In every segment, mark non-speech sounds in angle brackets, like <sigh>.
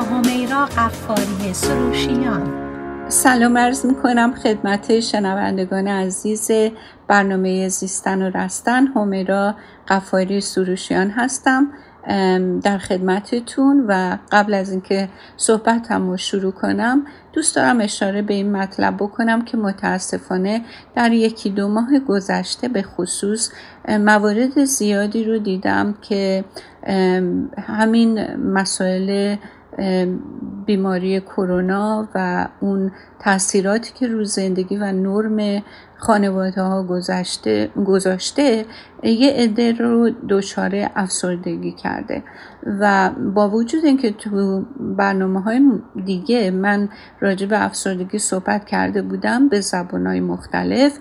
همیرا قفاری سروشیان. سلام عرض می کنم خدمت شنوندگان عزیز برنامه زیستن و رستن. همیرا قفاری سروشیان هستم در خدمتتون و قبل از اینکه صحبتم رو شروع کنم دوست دارم اشاره به این مطلب بکنم که متاسفانه در یکی دو ماه گذشته به خصوص موارد زیادی رو دیدم که همین مسائل بیماری کرونا و اون تاثیراتی که رو زندگی و نرم خانواده ها گذاشته, گذاشته یه عده رو دچار افسردگی کرده. و با وجود اینکه تو برنامه های دیگه من راجع به افسردگی صحبت کرده بودم به زبان های مختلف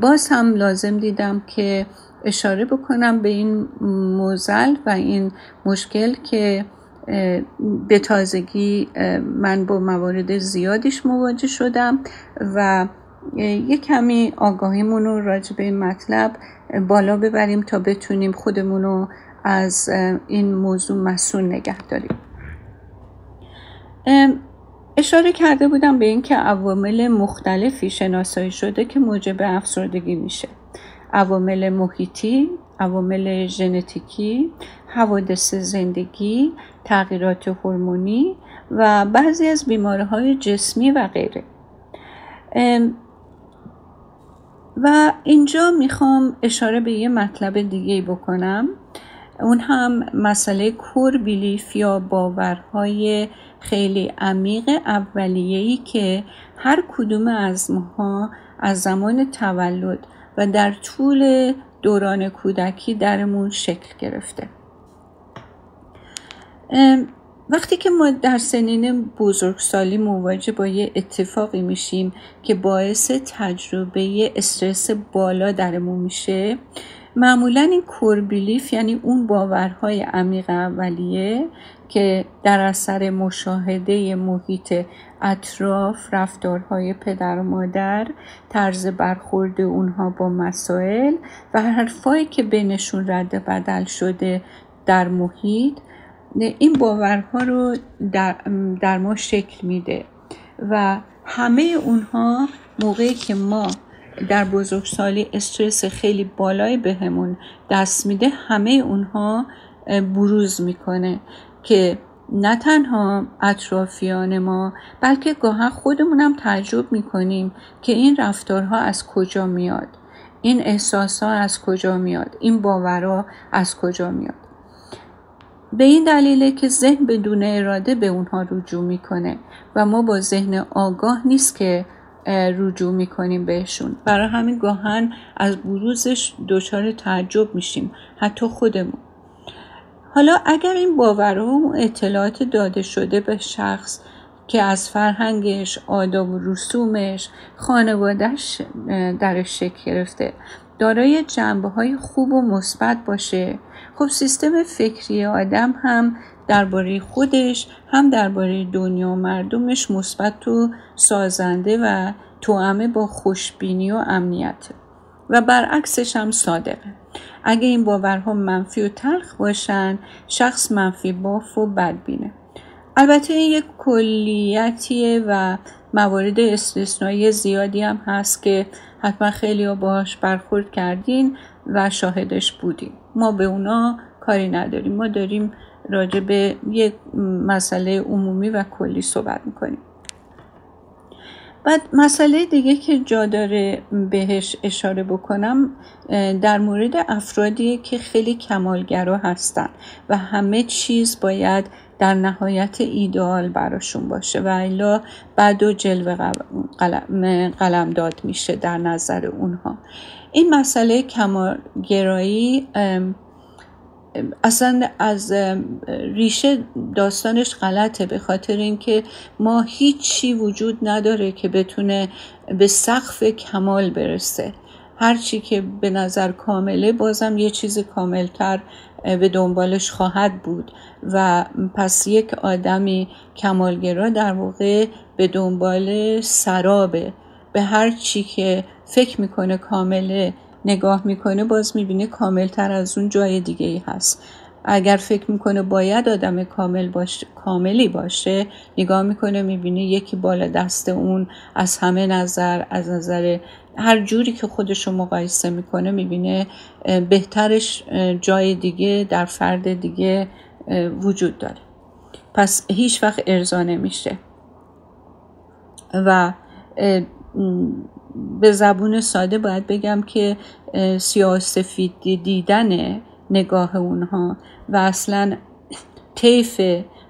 باز هم لازم دیدم که اشاره بکنم به این موزل و این مشکل که به تازگی من با موارد زیادیش مواجه شدم و یه کمی آگاهیمون رو راجع به این مطلب بالا ببریم تا بتونیم خودمون رو از این موضوع مسئول نگه داریم. اشاره کرده بودم به اینکه عوامل مختلفی شناسایی شده که موجب افسردگی میشه. عوامل محیطی عوامل ژنتیکی حوادث زندگی تغییرات هورمونی و بعضی از بیماری های جسمی و غیره. و اینجا می‌خوام اشاره به یه مطلب دیگه بکنم. اون هم مسئله کور بیلیف یا باورهای خیلی عمیق اولیه‌ای که هر کدوم از ماها از زمان تولد و در طول دوران کودکی درمون شکل گرفته. وقتی که ما در سنین بزرگسالی مواجه با یه اتفاقی میشیم که باعث تجربه استرس بالا درمون میشه معمولا این کوربیلیف یعنی اون باورهای عمیق اولیه که در اثر مشاهده محیط اطراف رفتارهای پدر و مادر طرز برخورد اونها با مسائل و حرفایی که بینشون رد بدل شده در محیط این باورها رو در, در ما شکل میده و همه اونها موقعی که ما در بزرگسالی استرس خیلی بالایی بهمون دست میده همه اونها بروز می‌کنه که نه تنها اطرافیان ما بلکه گاهن خودمونم تعجب می‌کنیم که این رفتارها از کجا میاد این احساس ها از کجا میاد این باورها از کجا میاد. به این دلیله که ذهن بدون اراده به اونها رجوع می‌کنه و ما با ذهن آگاه نیست که رجوع می‌کنیم بهشون. برای همین گاهن از بروزش دچار تعجب میشیم حتی خودمون. حالا اگر این باورها و اطلاعات داده شده به شخص که از فرهنگش، آداب و رسومش، خانوادهش درش شکل گرفته دارای جنبه های خوب و مثبت باشه خب سیستم فکری آدم هم درباره خودش هم درباره دنیا و مردمش مثبت و سازنده و توامه با خوشبینی و امنیت. و برعکسش هم صادقه. اگه این باورها منفی و تلخ باشن شخص منفی باف و بدبینه. البته این یک کلیتیه و موارد استثنایی زیادی هم هست که حتما خیلی ها باهاش برخورد کردین و شاهدش بودیم ما به اونا کاری نداریم. ما داریم راجع به یک مسئله عمومی و کلی صحبت می‌کنیم. بعد مسئله دیگه که جا داره بهش اشاره بکنم در مورد افرادی که خیلی کمالگرا هستن و همه چیز باید در نهایت ایدئال براشون باشه و الا بعد و جلوه قلم داد میشه در نظر اونها. این مسئله کمالگرایی اصلا از ریشه داستانش غلطه به خاطر اینکه ما هیچی وجود نداره که بتونه به سقف کمال برسه. هرچی که به نظر کامله بازم یه چیز کاملتر به دنبالش خواهد بود و پس یک آدمی کمالگرا در واقع به دنبال سرابه. به هر چی که فکر می‌کنه کامله نگاه می‌کنه باز می‌بینه کاملتر از اون جای دیگه ای هست. اگر فکر می‌کنه باید آدم کامل باشه، کاملی باشه نگاه می‌کنه می‌بینه یکی بالا دست اون از همه نظر از نظر هر جوری که خودش رو مقایسه می‌کنه می‌بینه بهترش جای دیگه در فرد دیگه وجود داره. پس هیچ وقت ارضا نمیشه. و به زبون ساده باید بگم که سیاه سفید دیدن نگاه اونها و اصلا طیف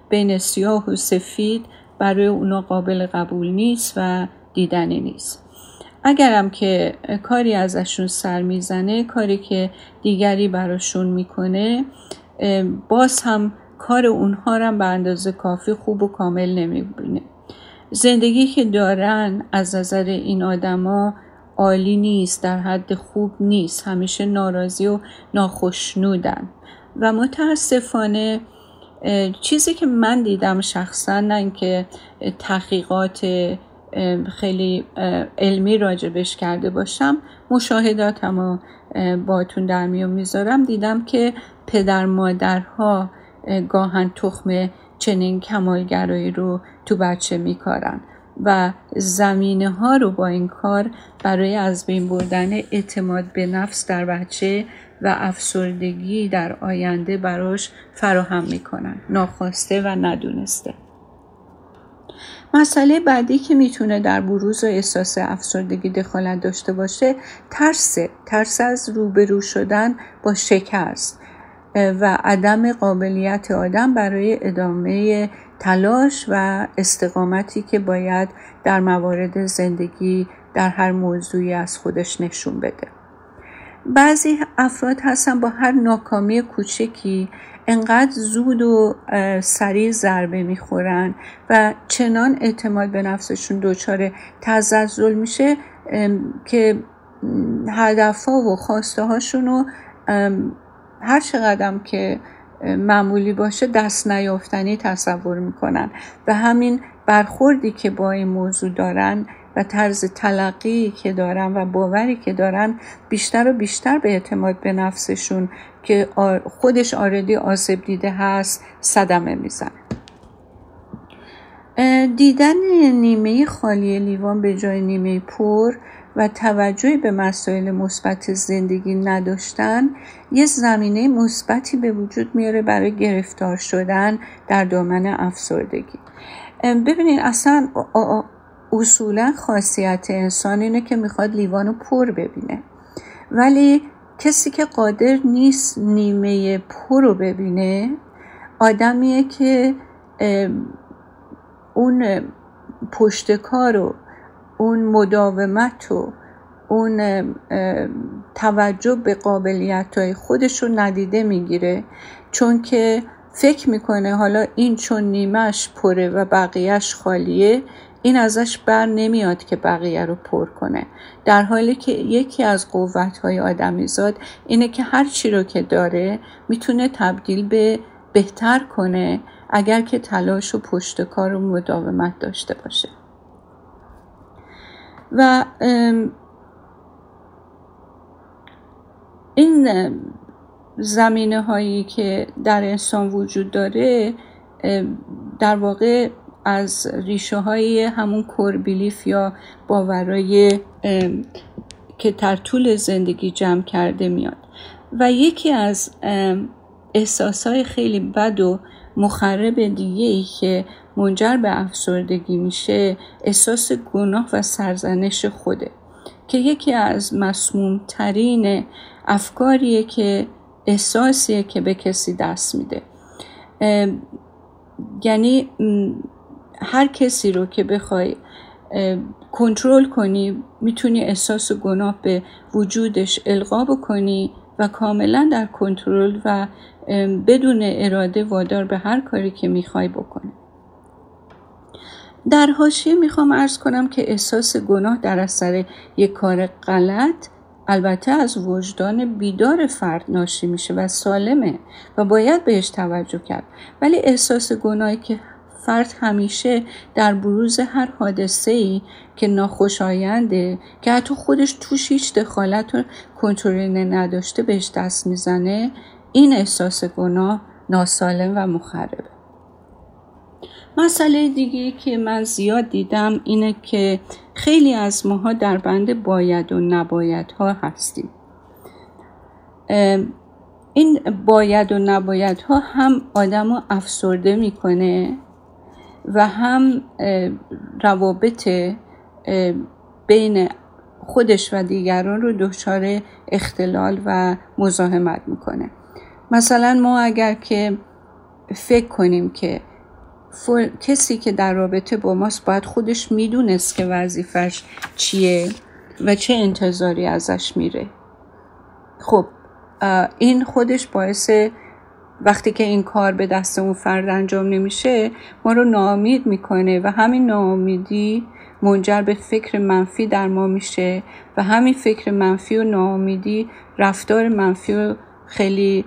بین سیاه و سفید برای اونا قابل قبول نیست و دیدنی نیست. اگرم که کاری ازشون سر می‌زنه کاری که دیگری براشون می‌کنه باز هم کار اونها رو به اندازه کافی خوب و کامل نمی‌بینه. زندگی که دارن از نظر این آدما عالی نیست در حد خوب نیست. همیشه ناراضی و ناخشنودن. و متاسفانه چیزی که من دیدم شخصا نه اینکه تحقیقات خیلی علمی راجبش کرده باشم مشاهداتم رو باتون در میون می‌ذارم. دیدم که پدر مادرها گاهن تخم چنین کمالگرایی رو تو بچه میکارن و زمینه ها رو با این کار برای از بین بردن اعتماد به نفس در بچه و افسردگی در آینده براش فراهم می‌کنن ناخواسته و ندونسته. مسئله بعدی که می‌تونه در بروز و احساس افسردگی دخالت داشته باشه ترس ترس از روبرو شدن با شکست. و عدم قابلیت آدم برای ادامه تلاش و استقامتی که باید در موارد زندگی در هر موضوعی از خودش نشون بده. بعضی افراد هستن با هر ناکامی کوچکی انقدر زود و سریع ضربه می‌خورن و چنان اعتماد به نفسشون دچار تزلزل میشه که هدفها و خواسته هاشون رو هر چقدر که معمولی باشه دست نیافتنی تصور می‌کنن. و همین برخوردی که با این موضوع دارن و طرز تلقی که دارن و باوری که دارن بیشتر و بیشتر به اعتماد به نفسشون که خودش آردی آسیب دیده هست صدمه میزن دیدن نیمه خالی لیوان به جای نیمه پر و توجهی به مسائل مثبت زندگی نداشتن یه زمینه مثبتی به وجود میاره برای گرفتار شدن در دامن افسردگی. ببینید اصلا اصولا خاصیت انسان اینه که می‌خواد لیوان رو پر ببینه. ولی کسی که قادر نیست نیمه پر رو ببینه آدمیه که اون پشتکار رو اون مداومت و اون توجه به قابلیت های خودش رو ندیده می‌گیره. چون که فکر می‌کنه حالا این چون نیمش پره و بقیهش خالیه این ازش بر نمیاد که بقیه رو پر کنه. در حالی که یکی از قوت های آدمیزاد اینه که هر چی رو که داره می‌تونه تبدیل به بهتر کنه اگر که تلاش و پشت کار و مداومت داشته باشه. و این زمینه هایی که در انسان وجود داره در واقع از ریشه های همون کوربیلیف یا باورای که در طول زندگی جمع کرده میاد. و یکی از احساس های خیلی بد و مخرب دیگه ای که منجر به افسردگی میشه احساس گناه و سرزنش خوده که یکی از مسموم ترین افکاریه که احساسیه که به کسی دست میده. یعنی هر کسی رو که بخوای کنترل کنی می‌تونی احساس گناه به وجودش القا بکنی و کاملا در کنترل و بدون اراده وادار به هر کاری که می‌خوای بکنی. در حاشیه می‌خوام ارز کنم که احساس گناه در اثر یک کار غلط البته از وجدان بیدار فرد ناشی میشه و سالمه و باید بهش توجه کرد. ولی احساس گناهی که فرد همیشه در بروز هر حادثه ای که ناخوشاینده که حتی خودش توش هیچ دخالت و کنترل نداشته بهش دست می‌زنه این احساس گناه ناسالم و مخربه. مسئله دیگه که من زیاد دیدم اینه که خیلی از ماها در بند باید و نباید ها هستیم این باید و نباید ها هم آدم رو افسرده می‌کنه و هم روابط بین خودش و دیگران رو دچار اختلال و مزاحمت می‌کنه. مثلا ما اگر که فکر کنیم که کسی که در رابطه با ماست باید خودش می‌دونست که وظیفش چیه و چه انتظاری ازش میره. خب این خودش باعث وقتی که این کار به دست اون فرد انجام نمیشه ما رو ناامید می‌کنه و همین ناامیدی منجر به فکر منفی در ما میشه و همین فکر منفی و ناامیدی رفتار منفی و خیلی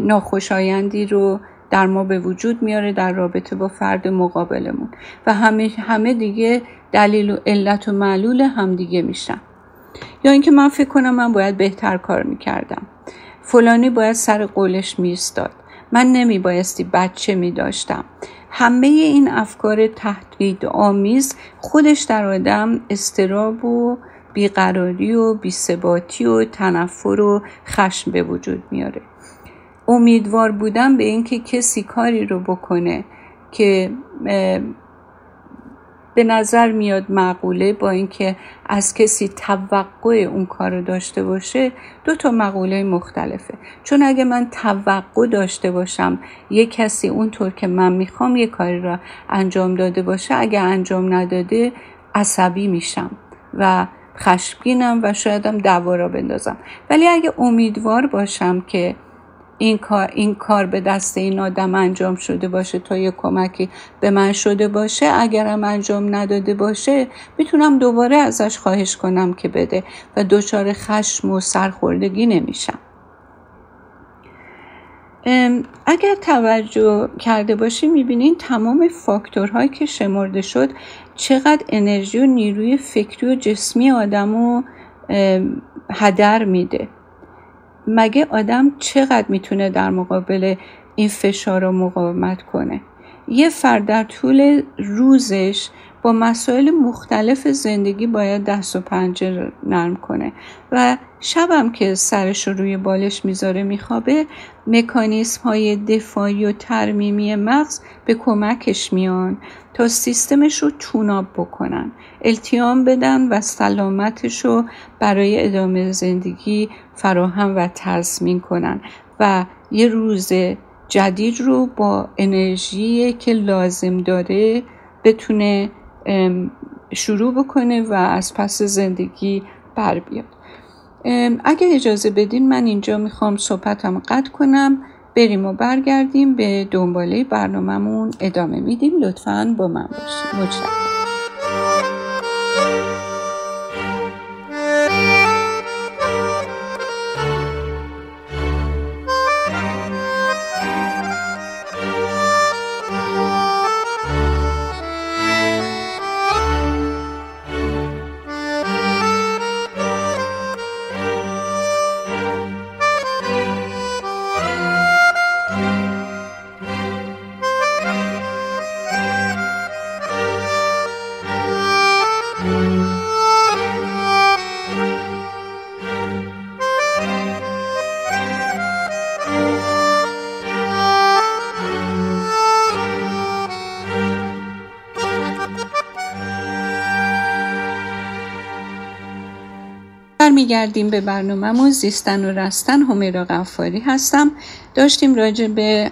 ناخوشایندی رو در ما به وجود میاره در رابطه با فرد مقابلمون. و همه, همه دیگه دلیل و علت و معلول هم دیگه میشن. یا اینکه من فکر کنم من باید بهتر کار می‌کردم. فلانی باید سر قولش میستاد من نمی بایستی بچه می داشتم همه این افکار تهدید آمیز خودش در آدم استراب و بیقراری و بیثباتی و تنفر و خشم به وجود میاره. امیدوار بودم به اینکه کسی کاری رو بکنه که به نظر میاد معقوله با اینکه از کسی توقع اون کار رو داشته باشه دو تا مقوله مختلفه. چون اگه من توقع داشته باشم یه کسی اونطور که من می‌خوام یه کاری را انجام داده باشه اگه انجام نداده عصبی میشم و خشمگینم و شایدم دعوا را بندازم. ولی اگه امیدوار باشم که این کار, این کار به دست این آدم انجام شده باشه تا یه کمکی به من شده باشه؟ اگرم انجام نداده باشه می‌تونم دوباره ازش خواهش کنم که بده و دچار خشم و سرخوردگی نمیشم. اگر توجه کرده باشی می‌بینین تمام فاکتورهایی که شمرده شد چقدر انرژی و نیروی فکری و جسمی آدم رو هدر میده. مگه آدم چقدر می‌تونه در مقابل این فشار رو مقاومت کنه؟ یه فرد در طول روزش با مسائل مختلف زندگی باید دست و پنجه نرم کنه و شبم که سرش رو روی بالش می‌ذاره میخوابه مکانیسم های دفاعی و ترمیمی مغز به کمکش میان تا سیستمش رو توناب بکنن التیام بدن و سلامتش رو برای ادامه زندگی فراهم و تضمین کنن و یه روز جدید رو با انرژی که لازم داره بتونه شروع بکنه و از پس زندگی بر بیاد. اگه اجازه بدین من اینجا می‌خوام صحبتم قطع کنم. بریم و برگردیم به دنباله برنامهمون ادامه میدیم. لطفا با من باشیم متشکرم برمیگردیم به برنامهمون زیستن و رستن. همیرا غفاری هستم. داشتیم راجع به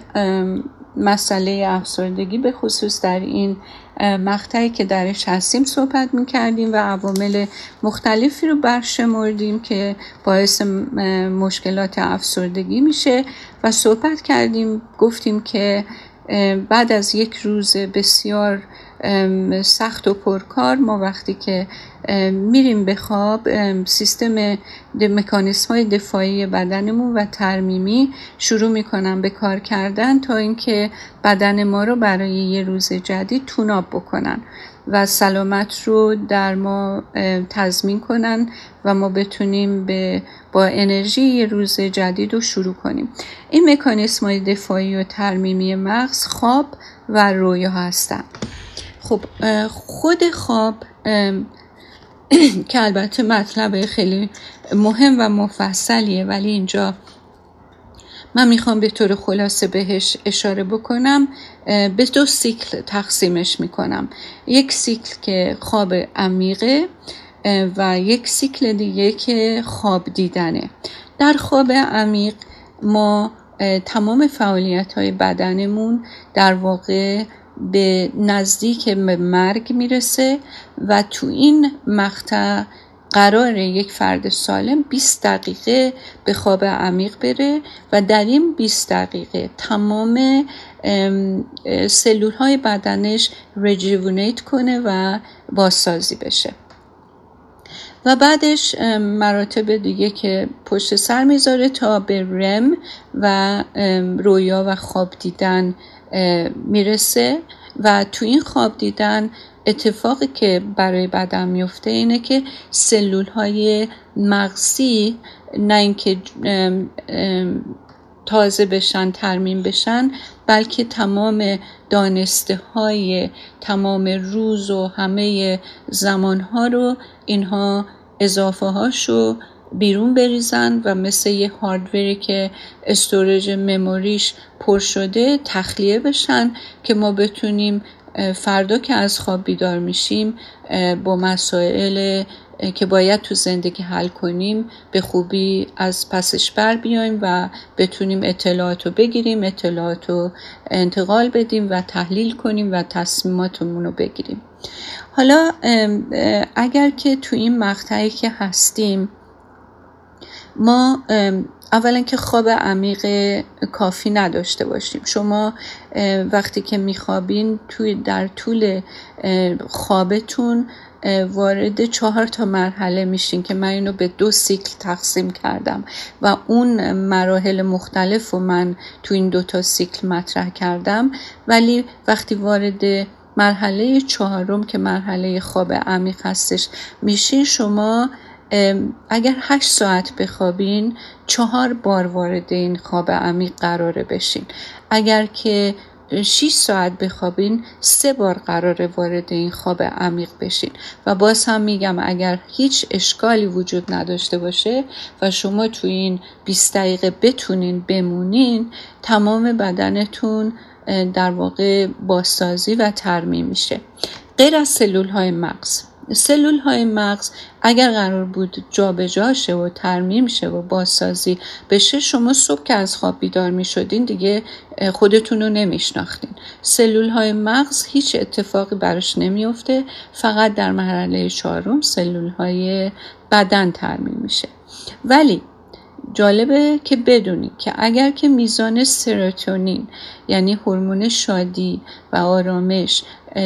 مسئله افسردگی به خصوص در این مقطعی که درش هستیم صحبت می‌کردیم و عوامل مختلفی رو برشمردیم که باعث مشکلات افسردگی میشه و صحبت کردیم. گفتیم که بعد از یک روز بسیار سخت و پرکار ما وقتی که میریم به خواب سیستم مکانیسم های دفاعی بدنمون و ترمیمی شروع می‌کنن به کار کردن تا اینکه بدن ما رو برای یه روز جدید توناب بکنن و سلامت رو در ما تضمین کنن و ما بتونیم به با انرژی یه روز جدید رو شروع کنیم. این مکانیسم های دفاعی و ترمیمی مغز خواب و رویا هستن. خب خود خواب <clears throat> که البته مطلب خیلی مهم و مفصلیه ولی اینجا من می‌خوام به طور خلاصه بهش اشاره بکنم. به دو سیکل تقسیمش می‌کنم. یک سیکل که خواب عمیقه و یک سیکل دیگه که خواب دیدنه. در خواب عمیق ما تمام فعالیت های بدنمون در واقع به نزدیک مرگ می‌رسه و تو این مقطع قرار یک فرد سالم 20 دقیقه به خواب عمیق بره و در این 20 دقیقه تمام سلول های بدنش رجیونیت کنه و بازسازی بشه. و بعدش مراتب دیگه که پشت سر می‌ذاره تا به رم و رویا و خواب دیدن می‌رسه و تو این خواب دیدن اتفاقی که برای بدن میفته اینه که سلول های مغزی نه اینکه تازه بشن ترمیم بشن بلکه تمام دانسته های تمام روز و همه زمان ها رو اینها اضافه هاشو بیرون بریزن و مثل یه هاردوری که استورج مموریش پر شده تخلیه بشن که ما بتونیم فردا که از خواب بیدار میشیم با مسائل که باید تو زندگی حل کنیم به خوبی از پسش بر بیایم و بتونیم اطلاعات رو بگیریم اطلاعات رو انتقال بدیم و تحلیل کنیم و تصمیماتمون رو بگیریم. حالا اگر که تو این مقطعی که هستیم ما اولا که خواب عمیق کافی نداشته باشیم. شما وقتی که میخوابین توی در طول خوابتون وارد چهار تا مرحله میشین که من اینو به دو سیکل تقسیم کردم و اون مراحل مختلف رو من تو این دو تا سیکل مطرح کردم. ولی وقتی وارد مرحله چهارم که مرحله خواب عمیق هستش میشین شما اگر هشت ساعت بخوابین چهار بار وارد این خواب عمیق قراره بشین. اگر که 6 ساعت بخوابین سه بار قراره وارد این خواب عمیق بشین. و باز هم میگم اگر هیچ اشکالی وجود نداشته باشه و شما تو این 20 دقیقه بتونین بمونین تمام بدنتون در واقع بازسازی و ترمیم میشه. غیر از سلول های مغز. سلول های مغز اگر قرار بود جابجا شه و ترمیم شه و بازسازی بشه شما صبح که از خواب بیدار می شدین دیگه خودتون رو نمیشناختین. سلول های مغز هیچ اتفاقی براش نمیافته. فقط در مرحله چهارم سلول های بدن ترمیم میشه. ولی جالبه که بدونید که اگر که میزان سروتونین یعنی هورمون شادی و آرامش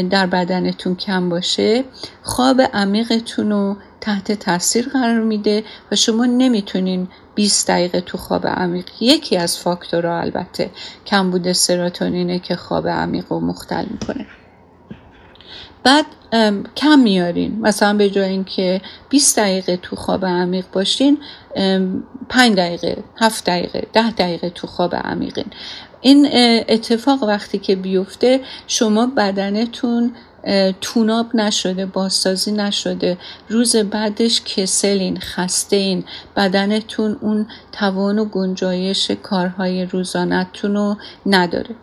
در بدنتون کم باشه خواب عمیقتون رو تحت تاثیر قرار میده و شما نمی‌تونین 20 دقیقه تو خواب عمیق یکی از فاکتورها البته کم بوده سروتونینه که خواب عمیق رو مختل می‌کنه. بعد کم میارین. مثلا به جای اینکه 20 دقیقه تو خواب عمیق باشین 5 دقیقه 7 دقیقه 10 دقیقه تو خواب عمیقین. این اتفاق وقتی که بیفته شما بدنتون توناب نشده بازسازی نشده روز بعدش کسلین خسته بدنتون اون توان و گنجایش کارهای روزانتون رو نداره.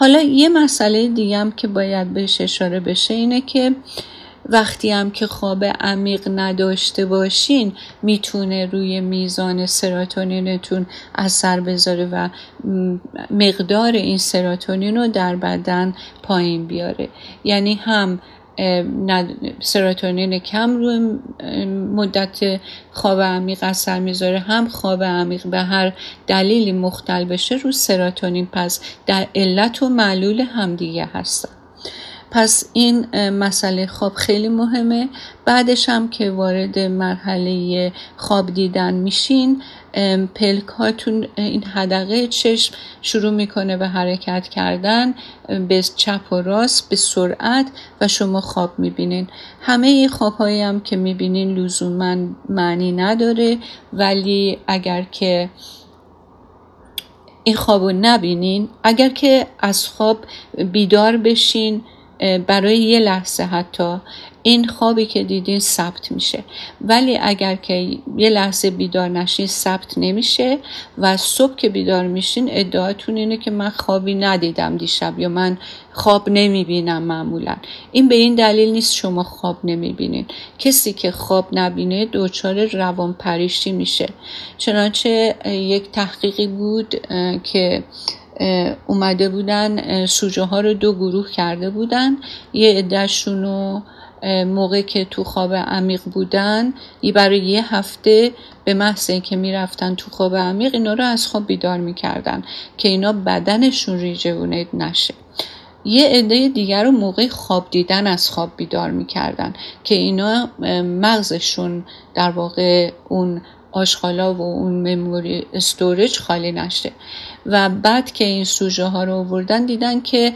حالا یه مسئله دیگه هم که باید بهش اشاره بشه اینه که وقتی هم که خواب عمیق نداشته باشین می‌تونه روی میزان سراتونینتون اثر بذاره و مقدار این سراتونین رو در بدن پایین بیاره. یعنی هم سراتونین کم روی مدت خواب عمیق اثر می‌ذاره هم خواب عمیق به هر دلیلی مختل بشه رو سراتونین پس در علت و معلول همدیگه هستن. پس این مسئله خواب خیلی مهمه. بعدش هم که وارد مرحله خواب دیدن میشین پلک هاتون این حدقه چشم شروع می‌کنه به حرکت کردن به چپ و راست به سرعت و شما خواب می‌بینین. همه خواب هایی هم که می‌بینین لزوما معنی نداره ولی اگر که این خواب رو نبینین اگر که از خواب بیدار بشین برای یه لحظه حتی این خوابی که دیدین ثبت میشه. ولی اگر که یه لحظه بیدار نشین ثبت نمیشه و صبح که بیدار میشین ادعاتون اینه که من خوابی ندیدم دیشب یا من خواب نمی‌بینم معمولا. این به این دلیل نیست شما خواب نمی‌بینین. کسی که خواب نبینه دچار روان پریشی میشه. چنانچه یک تحقیقی بود که اومده بودن سوژه ها رو دو گروه کرده بودن. یه عدهشون رو موقع که تو خواب عمیق بودن ای برای یه هفته به محض اینکه می‌رفتن تو خواب عمیق اینا رو از خواب بیدار می‌کردن که اینا بدنشون ریجونیت نشه. یه عده دیگر رو موقع خواب دیدن از خواب بیدار می‌کردن که اینا مغزشون در واقع اون آشغالا و اون مموری استورج خالی نشه. و بعد که این سوژه ها رو آوردن دیدن که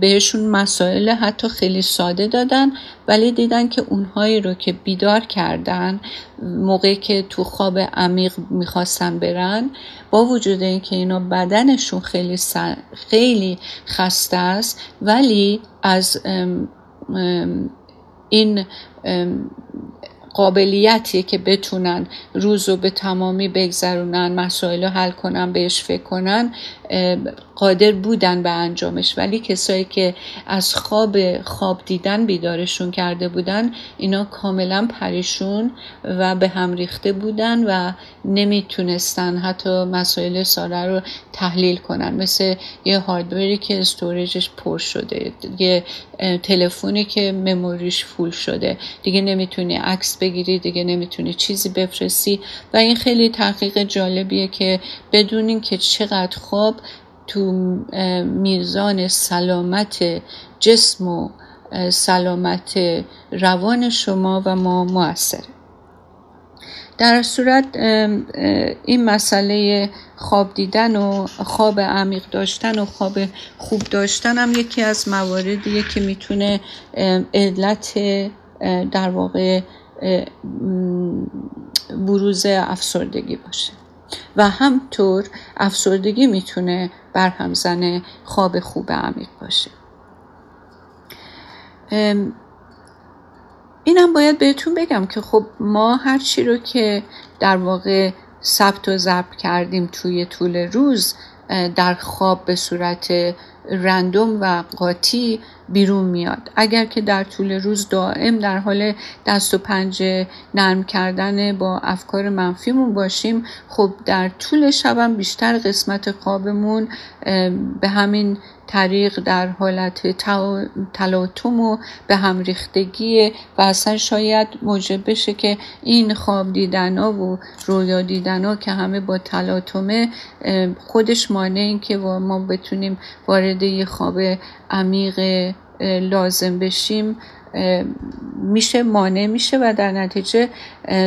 بهشون مسائل حتی خیلی ساده دادن ولی دیدن که اونهایی رو که بیدار کردن موقعی که تو خواب عمیق می‌خواستن برن با وجود اینکه اینا بدنشون خیلی, خیلی خسته است ولی از این قابلیتی که بتونن روز رو به تمامی بگذرونن مسائل رو حل کنن بهش فکر کنن. قادر بودن به انجامش. ولی کسایی که از خواب خواب دیدن بیدارشون کرده بودن اینا کاملا پریشون و به هم ریخته بودن و نمی‌تونستن حتی مسائل ساده رو تحلیل کنن. مثل یه هاردوری که استوریجش پر شده یه تلفنی که مموریش فول شده. دیگه نمی‌تونی عکس بگیری دیگه نمی‌تونی چیزی بفرستی. و این خیلی تحقیق جالبیه که بدونین که چقدر خواب تو میزان سلامت جسم و سلامت روان شما و ما موثره. در صورت این مسئله خواب دیدن و خواب عمیق داشتن و خواب خوب داشتن هم یکی از مواردیه که می‌تونه علت در واقع بروز افسردگی باشه. و همطور افسردگی می‌تونه برهم زنه خواب خوب عمیق باشه. اینم باید بهتون بگم که خب ما هر چی رو که در واقع ثبت و ضبط کردیم توی طول روز در خواب به صورت رندوم و قاطی بیرون میاد. اگر که در طول روز دائم در حال دست و پنجه نرم کردن با افکار منفیمون باشیم خب در طول شبم بیشتر قسمت خوابمون به همین طریق در حالت تلاطم و به هم ریختگی و اصلا شاید موجب بشه که این خواب دیدن و رویا دیدن ها که همه با تلاطمه خودش مانع این که ما بتونیم وارد یه خواب عمیق لازم بشیم میشه مانع میشه و در نتیجه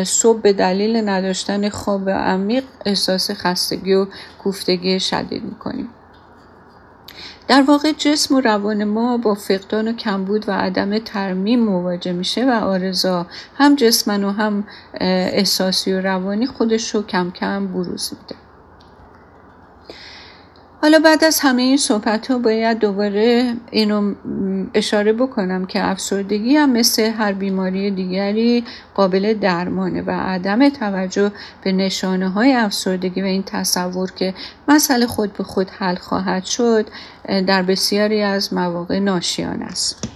صبح به دلیل نداشتن خواب عمیق احساس خستگی و کوفتگی شدید می‌کنیم. در واقع جسم و روان ما با فقدان و کمبود و عدم ترمیم مواجه میشه و آرزا هم جسمن و هم احساسی و روانی خودش رو کم کم بروز میده. حالا بعد از همه این صحبت ها باید دوباره اینو اشاره بکنم که افسردگی هم مثل هر بیماری دیگری قابل درمانه و عدم توجه به نشانه های افسردگی و این تصور که مسئله خود به خود حل خواهد شد در بسیاری از مواقع ناشیان است.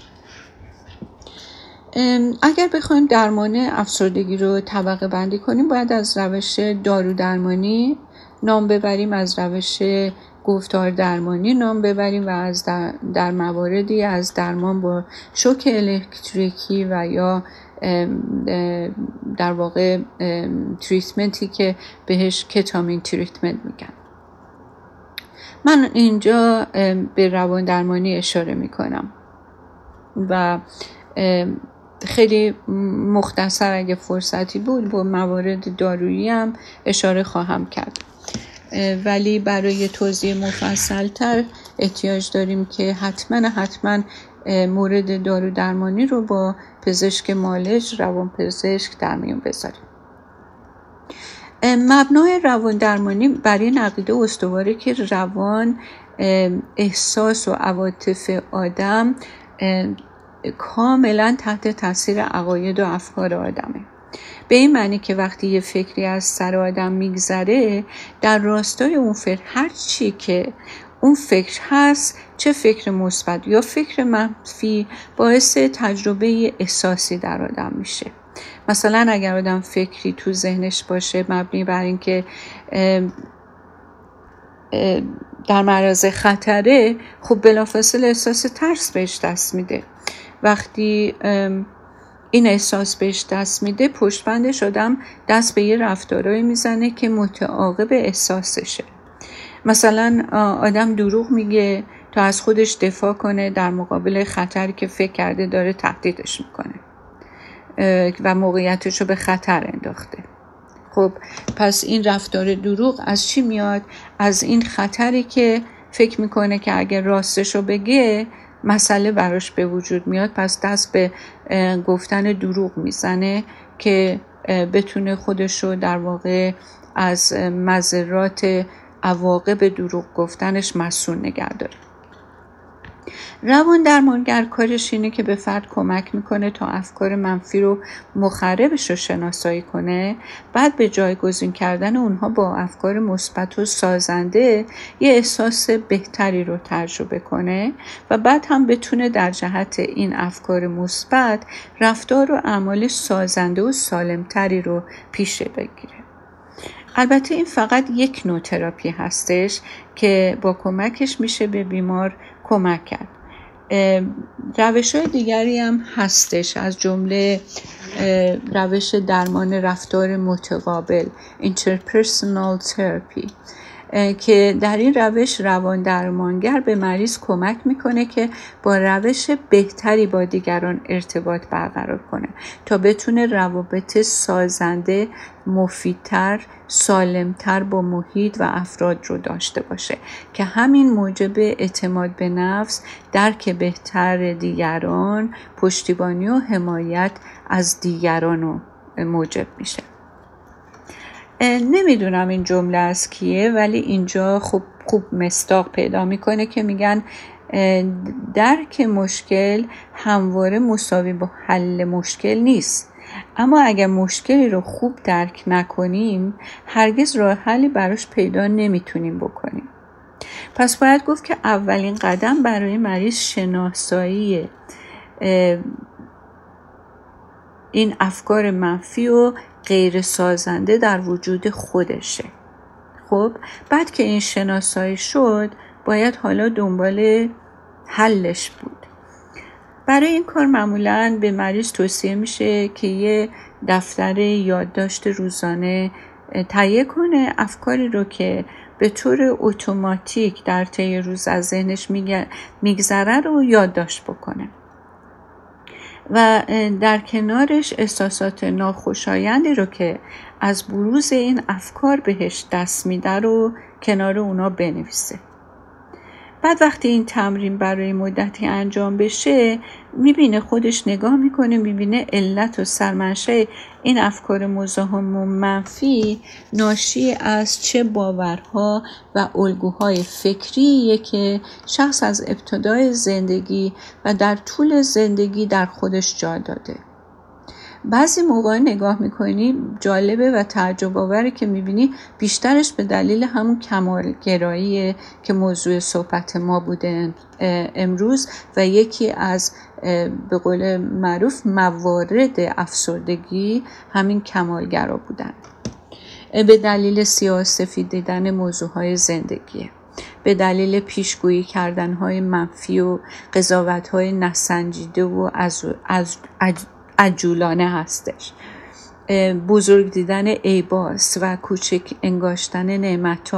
اگر بخوایم درمان افسردگی رو طبقه بندی کنیم باید از روش دارو درمانی نام ببریم از روش گفتار درمانی نام ببریم و از در, در مواردی از درمان با شوک الکتریکی و یا در واقع تریتمنتی که بهش کتامین تریتمنت میگن. من اینجا به روان درمانی اشاره می‌کنم و خیلی مختصر اگه فرصتی بود با موارد دارویی هم اشاره خواهم کرد. ولی برای توضیح مفصل تر احتیاج داریم که حتما حتما مورد دارو درمانی رو با پزشک مالج روان پزشک در میون بذاریم. مبنای روان درمانی برای نقیده استواره که روان احساس و عواطف آدم کاملا تحت تاثیر عقاید و افکار آدمه. به این معنی که وقتی یه فکری از سر آدم میگذره در راستای اون فکر هر چی که اون فکر هست چه فکر مثبت یا فکر منفی باعث تجربه احساسی در آدم میشه. مثلا اگر آدم فکری تو ذهنش باشه مبنی بر اینکه در معرض خطره خب بلافاصله احساس ترس بهش دست میده. وقتی این احساس بهش دست میده پشتبندش آدم دست به یه رفتارهایی می‌زنه که متعاقب احساسشه. مثلا آدم دروغ میگه تا از خودش دفاع کنه در مقابل خطری که فکر کرده داره تهدیدش می‌کنه و موقعیتش رو به خطر انداخته. خب پس این رفتار دروغ از چی میاد؟ از این خطری که فکر می‌کنه که اگر راستش رو بگه مسئله براش به وجود میاد پس دست به گفتن دروغ می‌زنه که بتونه خودش رو در واقع از مذرات عواقب دروغ گفتنش مسئول نگه داره. روان درمانگر کارش اینه که به فرد کمک می‌کنه تا افکار منفی رو مخربش رو شناسایی کنه. بعد به جایگزین کردن اونها با افکار مثبت و سازنده یه احساس بهتری رو تجربه کنه و بعد هم بتونه در جهت این افکار مثبت رفتار و اعمال سازنده و سالمتری رو پیش بگیره. البته این فقط یک نوع تراپی هستش که با کمکش میشه به بیمار کمک کرد. روش های دیگری هم هستش از جمله روش درمان رفتار متقابل interpersonal therapy. که در این روش روان درمانگر به مریض کمک می‌کنه که با روش بهتری با دیگران ارتباط برقرار کنه تا بتونه روابط سازنده مفیدتر سالمتر با محیط و افراد رو داشته باشه که همین موجب اعتماد به نفس درک بهتر دیگران پشتیبانی و حمایت از دیگران رو موجب میشه. نمی‌دونم این جمله از کیه ولی اینجا خوب خوب مستاق پیدا می‌کنه که میگن درک مشکل همواره مساوی با حل مشکل نیست. اما اگر مشکلی رو خوب درک نکنیم هرگز راه حلی براش پیدا نمی‌تونیم بکنیم. پس باید گفت که اولین قدم برای مریض شناسایی این افکار منفی و غیر سازنده در وجود خودشه. خب بعد که این شناسایی شد باید حالا دنبال حلش بود. برای این کار معمولا به مریض توصیه میشه که یه دفتر یادداشت روزانه تهیه کنه افکاری رو که به طور اتوماتیک در طی روز از ذهنش میگذره رو یادداشت بکنه. و در کنارش احساسات ناخوشایندی رو که از بروز این افکار بهش دست میده رو کنار اونا بنویسه. بعد وقتی این تمرین برای مدتی انجام بشه می‌بینه خودش نگاه می‌کنه می‌بینه علت و سرمنشه این افکار مزاحم و منفی ناشی از چه باورها و الگوهای فکریه که شخص از ابتدای زندگی و در طول زندگی در خودش جا داده. بعضی موقع نگاه می‌کنی جالبه و تعجب آوره که می‌بینی بیشترش به دلیل همون کمالگرایی که موضوع صحبت ما بوده امروز و یکی از به قول معروف موارد افسردگی همین کمالگرا بودن. به دلیل سیاسفی دیدن موضوع های زندگیه به دلیل پیشگویی کردن های منفی و قضاوت های نسنجیده و از, از, عجولانه هستش. بزرگ دیدن ایباس و کوچک انگاشتن نعمت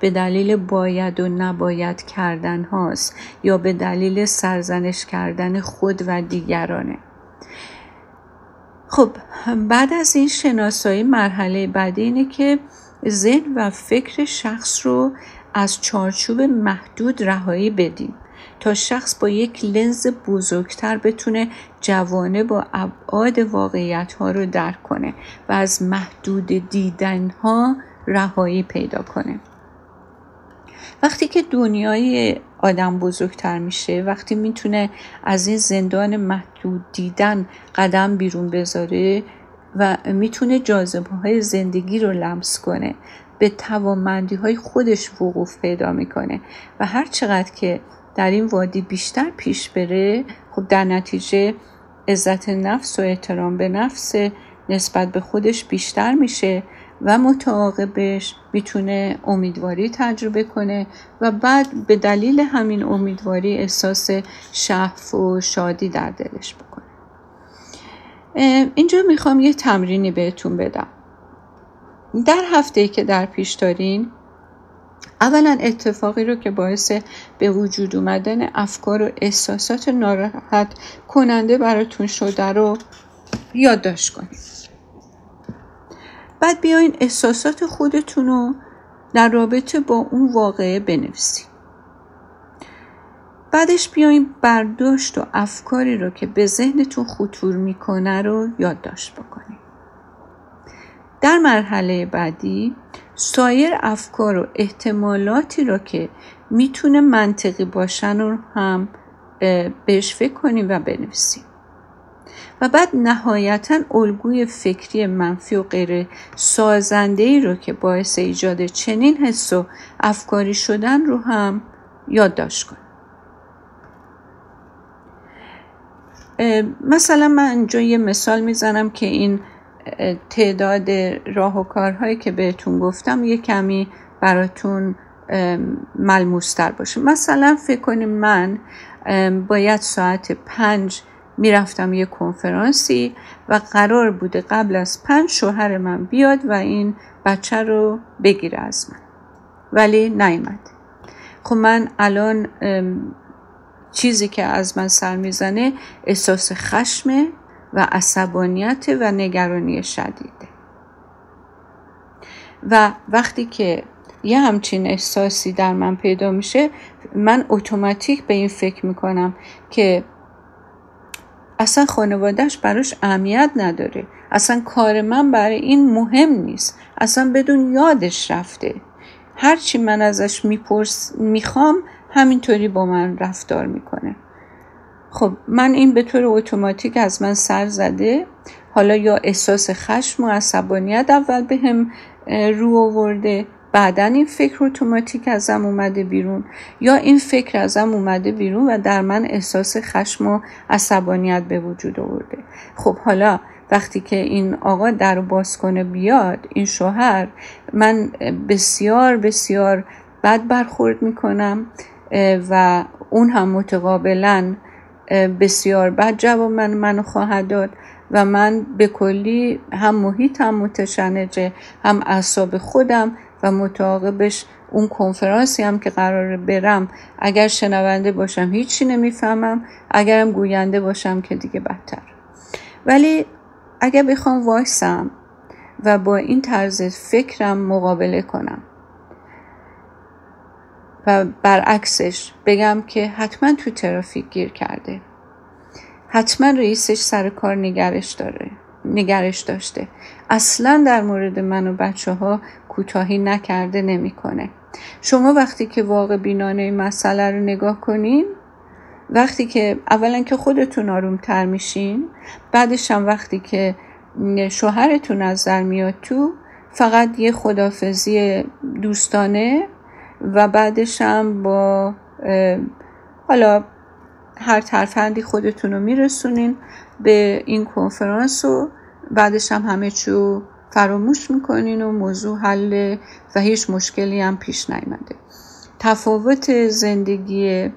به دلیل باید و نباید کردن هاست یا به دلیل سرزنش کردن خود و دیگرانه. خب بعد از این شناسایی مرحله بعدی اینه که ذهن و فکر شخص رو از چارچوب محدود رهایی بدیم. تا شخص با یک لنز بزرگتر بتونه جوانه با ابعاد واقعیت ها رو درک کنه و از محدود دیدن ها رهایی پیدا کنه. وقتی که دنیای آدم بزرگتر میشه وقتی می‌تونه از این زندان محدود دیدن قدم بیرون بذاره و می‌تونه جاذبه های زندگی رو لمس کنه به توانمندی های خودش وقوف پیدا می‌کنه و هر چقدر که در این وادی بیشتر پیش بره. خب در نتیجه عزت نفس و احترام به نفس نسبت به خودش بیشتر میشه و متعاقبش می‌تونه امیدواری تجربه کنه و بعد به دلیل همین امیدواری احساس شهف و شادی در دلش بکنه. اینجا می‌خوام یه تمرینی بهتون بدم. در هفته که در پیش دارین اولا اتفاقی رو که باعث به وجود اومدن افکار و احساسات ناراحت کننده براتون شده رو یادداشت کنید. بعد بیاین احساسات خودتون رو در رابطه با اون واقعه بنویسید. بعدش بیاین برداشت و افکاری رو که به ذهنتون خطور می‌کنه رو یادداشت بکنید. در مرحله بعدی سایر افکار و احتمالاتی را که می‌تونه منطقی باشن رو هم بهش فکر کنیم و بنویسیم. و بعد نهایتا الگوی فکری منفی و غیر سازنده ای رو که باعث ایجاد چنین حس و افکاری شدن رو هم یادداشت کنیم. مثلا من اینجا یه مثال می‌زنم که این تعداد راه و کارهایی که بهتون گفتم یه کمی براتون ملموستر باشه. مثلا فکر کنیم من باید ساعت پنج می‌رفتم یه کنفرانسی و قرار بوده قبل از پنج شوهر من بیاد و این بچه رو بگیره از من. ولی نیامد خب من الان چیزی که از من سر می‌زنه احساس خشمه. و عصبانیت و نگرانی شدیده و وقتی که یه همچین احساسی در من پیدا میشه من اتوماتیک به این فکر می‌کنم که اصلا خانوادهش براش اهمیت نداره. اصلا کار من برای این مهم نیست. اصلا بدون یادش رفته. هرچی من ازش میپرس می‌خوام همینطوری با من رفتار می‌کنه. خب من این به طور اتوماتیک از من سر زده. حالا یا احساس خشم و عصبانیت اول به هم رو آورده بعدا این فکر اتوماتیک ازم اومده بیرون. یا این فکر ازم اومده بیرون و در من احساس خشم و عصبانیت به وجود آورده. خب حالا وقتی که این آقا در باز کنه بیاد این شوهر من بسیار بسیار بد برخورد می‌کنم و اون هم متقابلا بسیار بد جواب من منو خواهد داد. و من به کلی هم محیطم متشنجه هم اعصاب خودم و متعاقبش اون کنفرانسی هم که قرار برم. اگر شنونده باشم هیچی نمی‌فهمم اگرم گوینده باشم که دیگه بدتر. ولی اگر بخوام وایسم و با این طرز فکرم مقابله کنم و برعکسش بگم که حتما تو ترافیک گیر کرده. حتما رئیسش سر کار نگرش داره نگرش داشته. اصلا در مورد من و بچه ها کوتاهی نکرده نمی‌کنه. شما وقتی که واقع بینانه مسئله رو نگاه کنین وقتی که اولا که خودتون آرومتر میشین بعدش هم وقتی که شوهرتون از در میاد تو فقط یه خدافزی دوستانه و بعدش هم با حالا هر ترفندی خودتون رو میرسونین به این کنفرانس و بعدش هم همه چو فراموش می‌کنین و موضوع حل و هیچ مشکلی هم پیش نیامده تفاوت زندگی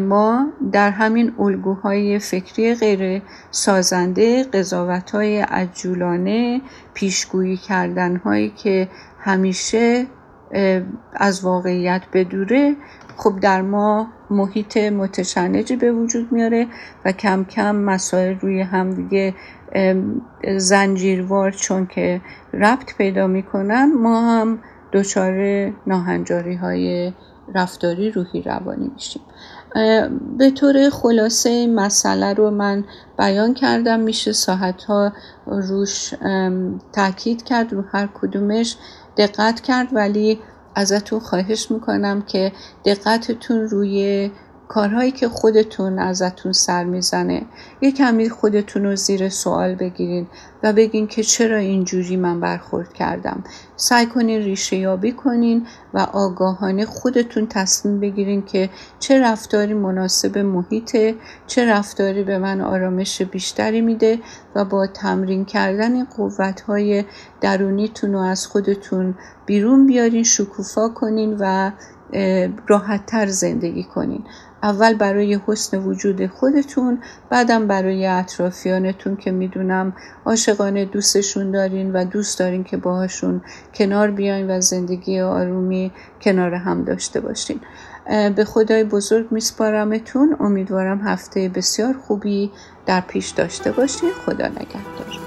ما در همین الگوهای فکری غیر سازنده قضاوت های عجولانه پیشگویی کردن هایی که همیشه از واقعیت بدوره خب در ما محیط متشنجی به وجود میاره و کم کم مسائل روی هم دیگه زنجیروار چون که ربط پیدا می‌کنن ما هم دچار ناهنجاری های رفتاری روحی روانی میشیم. به طور خلاصه این مسئله رو من بیان کردم میشه ساعت ها روش تاکید کرد رو هر کدومش. دقت کرد ولی ازتون خواهش می‌کنم که دقتتون روی کارهایی که خودتون ازتون سر می‌زنه یه کمی خودتون رو زیر سوال بگیرین و بگین که چرا اینجوری من برخورد کردم. سعی کنین ریشه یابی کنین و آگاهانه خودتون تصمیم بگیرین که چه رفتاری مناسب محیطه چه رفتاری به من آرامش بیشتری میده و با تمرین کردن این قوتهای درونیتون رو از خودتون بیرون بیارین شکوفا کنین و راحتتر زندگی کنین. اول برای حسن وجود خودتون بعدم برای اطرافیانتون که می‌دونم عاشقانه دوستشون دارین و دوست دارین که باهاشون کنار بیاین و زندگی آرومی کنار هم داشته باشین. به خدای بزرگ میسپارمتون. امیدوارم هفته بسیار خوبی در پیش داشته باشین. خدا نگهدار.